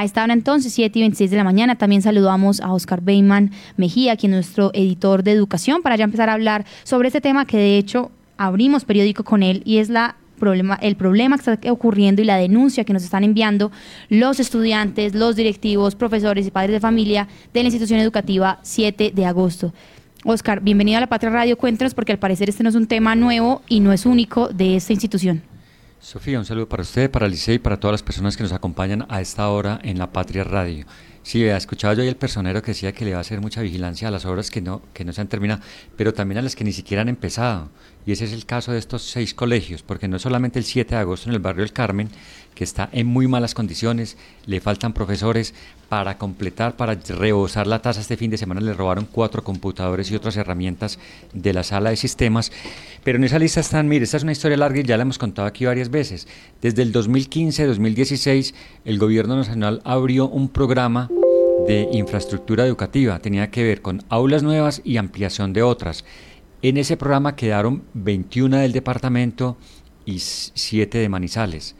A esta hora entonces, 7 y 26 de la mañana, también saludamos a Oscar Beyman Mejía, quien es nuestro editor de educación, para ya empezar a hablar sobre este tema que de hecho abrimos periódico con él y es la problema, el problema que está ocurriendo y la denuncia que nos están enviando los estudiantes, los directivos, profesores y padres de familia de la institución educativa 7 de agosto. Oscar, bienvenido a la Patria Radio. Cuéntanos, porque al parecer este no es un tema nuevo y no es único de esta institución. Sofía, un saludo para usted, para Licey y para todas las personas que nos acompañan a esta hora en la Patria Radio. Sí, he escuchado yo ahí el personero que decía que le va a hacer mucha vigilancia a las obras que no, que no se han terminado, pero también a las que ni siquiera han empezado. Y ese es el caso de estos seis colegios, porque no es solamente el 7 de agosto en el barrio del Carmen, que está en muy malas condiciones, le faltan profesores para completar, para rebosar la tasa. Este fin de semana le robaron cuatro computadores y otras herramientas de la sala de sistemas. Pero en esa lista están, mire, esta es una historia larga y ya la hemos contado aquí varias veces. Desde el 2015-2016, el gobierno nacional abrió un programa de infraestructura educativa. Tenía que ver con aulas nuevas y ampliación de otras. En ese programa quedaron 21 del departamento y 7 de Manizales.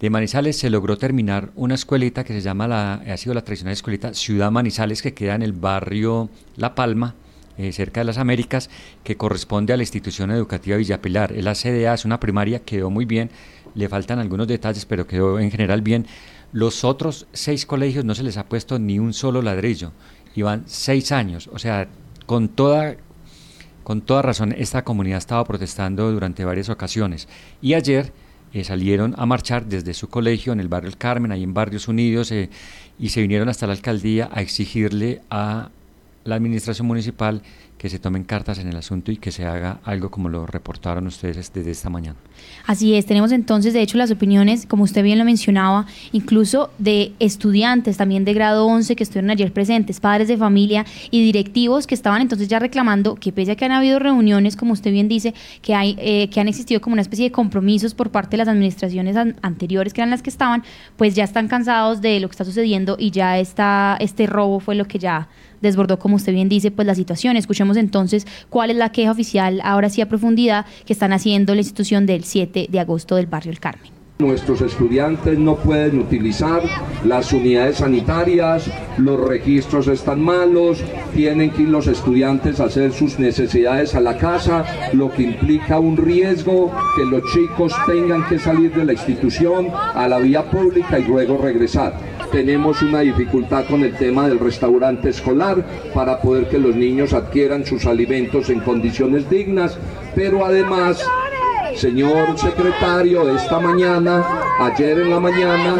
De Manizales se logró terminar una escuelita que se llama, la, ha sido la tradicional escuelita Ciudad Manizales, que queda en el barrio La Palma, eh, cerca de las Américas, que corresponde a la institución educativa Villa Pilar. La CDA es una primaria, quedó muy bien, le faltan algunos detalles, pero quedó en general bien. Los otros seis colegios no se les ha puesto ni un solo ladrillo, y van seis años, o sea, con toda con toda razón, esta comunidad estaba protestando durante varias ocasiones. Y ayer eh, salieron a marchar desde su colegio en el barrio El Carmen, ahí en Barrios Unidos, eh, y se vinieron hasta la alcaldía a exigirle a la administración municipal que se tomen cartas en el asunto y que se haga algo como lo reportaron ustedes desde esta mañana. Así es, tenemos entonces de hecho las opiniones, como usted bien lo mencionaba, incluso de estudiantes también de grado 11 que estuvieron ayer presentes, padres de familia y directivos que estaban entonces ya reclamando que pese a que han habido reuniones, como usted bien dice, que, hay, eh, que han existido como una especie de compromisos por parte de las administraciones anteriores que eran las que estaban, pues ya están cansados de lo que está sucediendo y ya está, este robo fue lo que ya desbordó, como usted bien dice, pues la situación. Escuchemos entonces cuál es la queja oficial, ahora sí a profundidad, que están haciendo la institución del 7 de agosto del barrio El Carmen. Nuestros estudiantes no pueden utilizar las unidades sanitarias, los registros están malos, tienen que ir los estudiantes a hacer sus necesidades a la casa, lo que implica un riesgo que los chicos tengan que salir de la institución a la vía pública y luego regresar. Tenemos una dificultad con el tema del restaurante escolar para poder que los niños adquieran sus alimentos en condiciones dignas, pero además señor secretario, esta mañana, ayer en la mañana,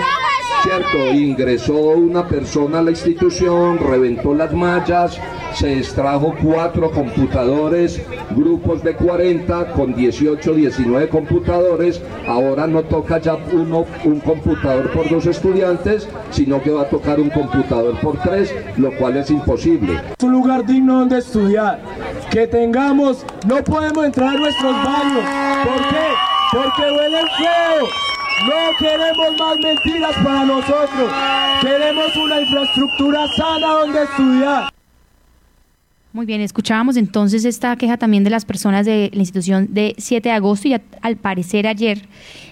cierto, ingresó una persona a la institución, reventó las mallas, se extrajo cuatro computadores, grupos de 40 con 18, 19 computadores. Ahora no toca ya uno, un computador por dos estudiantes, sino que va a tocar un computador por tres, lo cual es imposible. Un lugar digno donde estudiar. Que tengamos, no podemos entrar a nuestros baños. ¿Por qué? Porque huelen feo. No queremos más mentiras para nosotros. Queremos una infraestructura sana donde estudiar. Muy bien, escuchábamos entonces esta queja también de las personas de la institución de 7 de agosto y al parecer ayer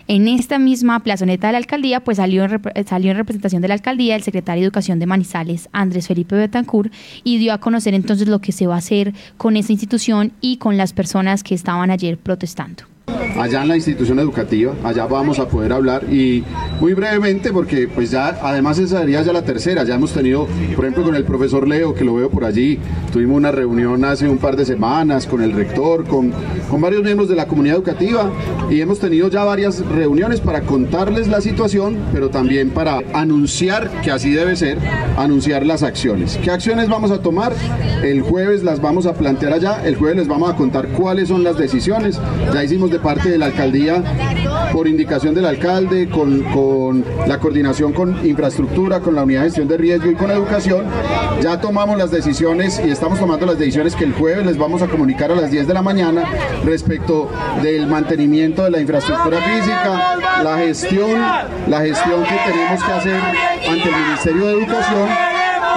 en esta misma plazoneta de la alcaldía pues salió en, salió en representación de la alcaldía el secretario de Educación de Manizales, Andrés Felipe Betancourt, y dio a conocer entonces lo que se va a hacer con esta institución y con las personas que estaban ayer protestando allá en la institución educativa, allá vamos a poder hablar y muy brevemente porque pues ya además esa sería ya la tercera, ya hemos tenido por ejemplo con el profesor Leo que lo veo por allí, tuvimos una reunión hace un par de semanas con el rector, con, con varios miembros de la comunidad educativa y hemos tenido ya varias reuniones para contarles la situación, pero también para anunciar que así debe ser, anunciar las acciones. ¿Qué acciones vamos a tomar? El jueves las vamos a plantear allá, el jueves les vamos a contar cuáles son las decisiones, ya hicimos de parte de la alcaldía, por indicación del alcalde, con, la coordinación con infraestructura, con la unidad de gestión de riesgo y con educación, ya tomamos las decisiones y estamos tomando las decisiones que el jueves les vamos a comunicar a las 10 de la mañana respecto del mantenimiento de la infraestructura física, la gestión, la gestión que tenemos que hacer ante el Ministerio de Educación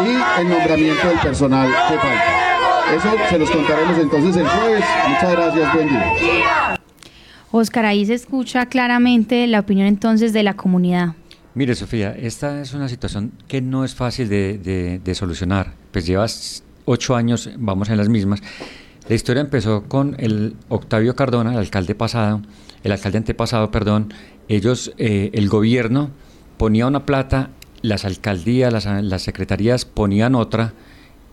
y el nombramiento del personal que falta. Eso se los contaremos entonces el jueves. Muchas gracias, buen día. Oscar, ahí se escucha claramente la opinión entonces de la comunidad. Mire, Sofía, esta es una situación que no es fácil de, de solucionar. Pues llevas ocho años, vamos en las mismas. La historia empezó con el Octavio Cardona, el alcalde pasado, el alcalde antepasado, perdón. Ellos, eh, el gobierno ponía una plata, las alcaldías, las, las, secretarías ponían otra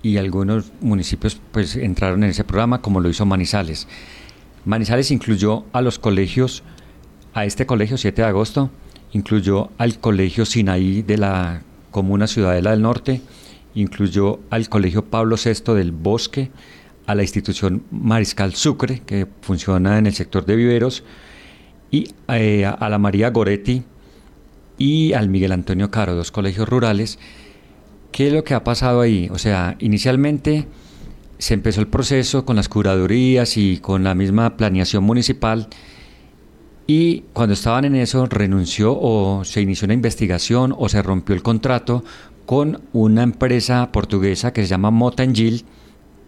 y algunos municipios pues entraron en ese programa, como lo hizo Manizales. Manizales incluyó a los colegios, a este colegio 7 de agosto, incluyó al colegio Sinaí de la comuna Ciudadela del Norte, incluyó al colegio Pablo VI del Bosque, a la institución Mariscal Sucre, que funciona en el sector de viveros, y eh, a la María Goretti y al Miguel Antonio Caro, dos colegios rurales. ¿Qué es lo que ha pasado ahí? O sea, inicialmente se empezó el proceso con las curadurías y con la misma planeación municipal y cuando estaban en eso renunció o se inició una investigación o se rompió el contrato con una empresa portuguesa que se llama Motangil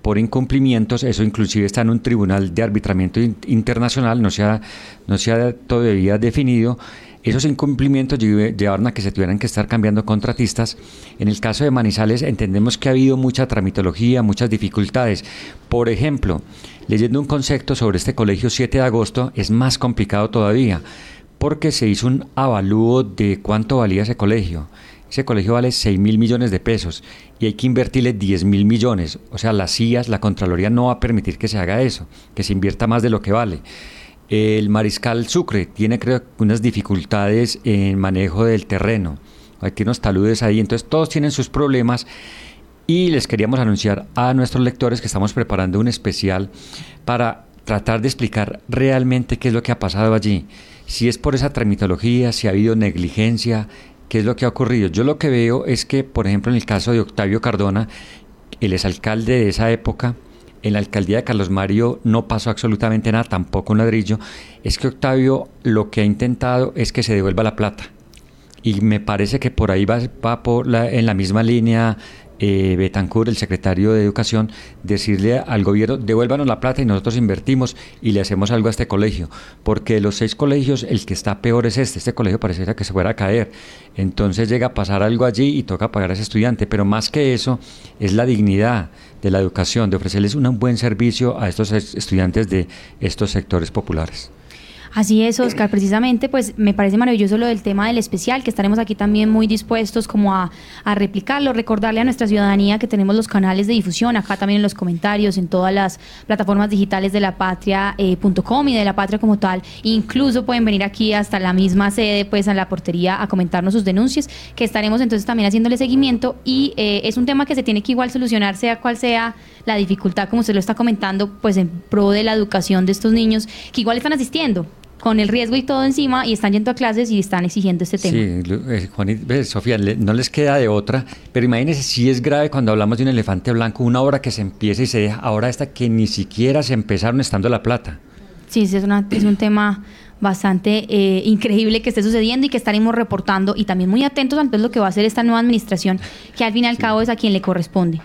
por incumplimientos, eso inclusive está en un tribunal de arbitramiento internacional, no se ha, no se ha todavía definido. Esos incumplimientos llevaron a que se tuvieran que estar cambiando contratistas. En el caso de Manizales entendemos que ha habido mucha tramitología, muchas dificultades. Por ejemplo, leyendo un concepto sobre este colegio 7 de agosto, es más complicado todavía, porque se hizo un avalúo de cuánto valía ese colegio ese colegio vale 6 mil millones de pesos y hay que invertirle 10 mil millones. O sea, las CIAS, la Contraloría no va a permitir que se haga eso, que se invierta más de lo que vale. El Mariscal Sucre tiene, creo, unas dificultades en manejo del terreno. Hay unos taludes ahí, entonces todos tienen sus problemas. Y les queríamos anunciar a nuestros lectores que estamos preparando un especial para tratar de explicar realmente qué es lo que ha pasado allí. Si es por esa tramitología, si ha habido negligencia, ¿Qué es lo que ha ocurrido? Yo lo que veo es que, por ejemplo, en el caso de Octavio Cardona, el exalcalde de esa época, en la alcaldía de Carlos Mario no pasó absolutamente nada, tampoco un ladrillo. Es que Octavio lo que ha intentado es que se devuelva la plata. Y me parece que por ahí va, va por la, en la misma línea eh, Betancourt, el secretario de Educación, decirle al gobierno, devuélvanos la plata y nosotros invertimos y le hacemos algo a este colegio. Porque de los seis colegios, el que está peor es este. Este colegio pareciera que se fuera a caer. Entonces llega a pasar algo allí y toca pagar a ese estudiante. Pero más que eso, es la dignidad de la educación, de ofrecerles un buen servicio a estos estudiantes de estos sectores populares. Así es, Oscar, precisamente, pues me parece maravilloso lo del tema del especial, que estaremos aquí también muy dispuestos como a, replicarlo, recordarle a nuestra ciudadanía que tenemos los canales de difusión, acá también en los comentarios, en todas las plataformas digitales de la patria.com eh, y de la patria como tal. Incluso pueden venir aquí hasta la misma sede, pues a la portería a comentarnos sus denuncias, que estaremos entonces también haciéndole seguimiento y eh, es un tema que se tiene que igual solucionar, sea cual sea la dificultad, como usted lo está comentando, pues en pro de la educación de estos niños que igual están asistiendo con el riesgo y todo encima y están yendo a clases y están exigiendo este tema. Sí, eh, Juan, Sofía, no les queda de otra, pero imagínense si es grave cuando hablamos de un elefante blanco, una obra que se empieza y se deja, ahora esta que ni siquiera se empezaron estando la plata. Sí, es, una, es un tema bastante eh, increíble que esté sucediendo y que estaremos reportando y también muy atentos ante lo que va a hacer esta nueva administración, que al fin y al cabo es a quien le corresponde.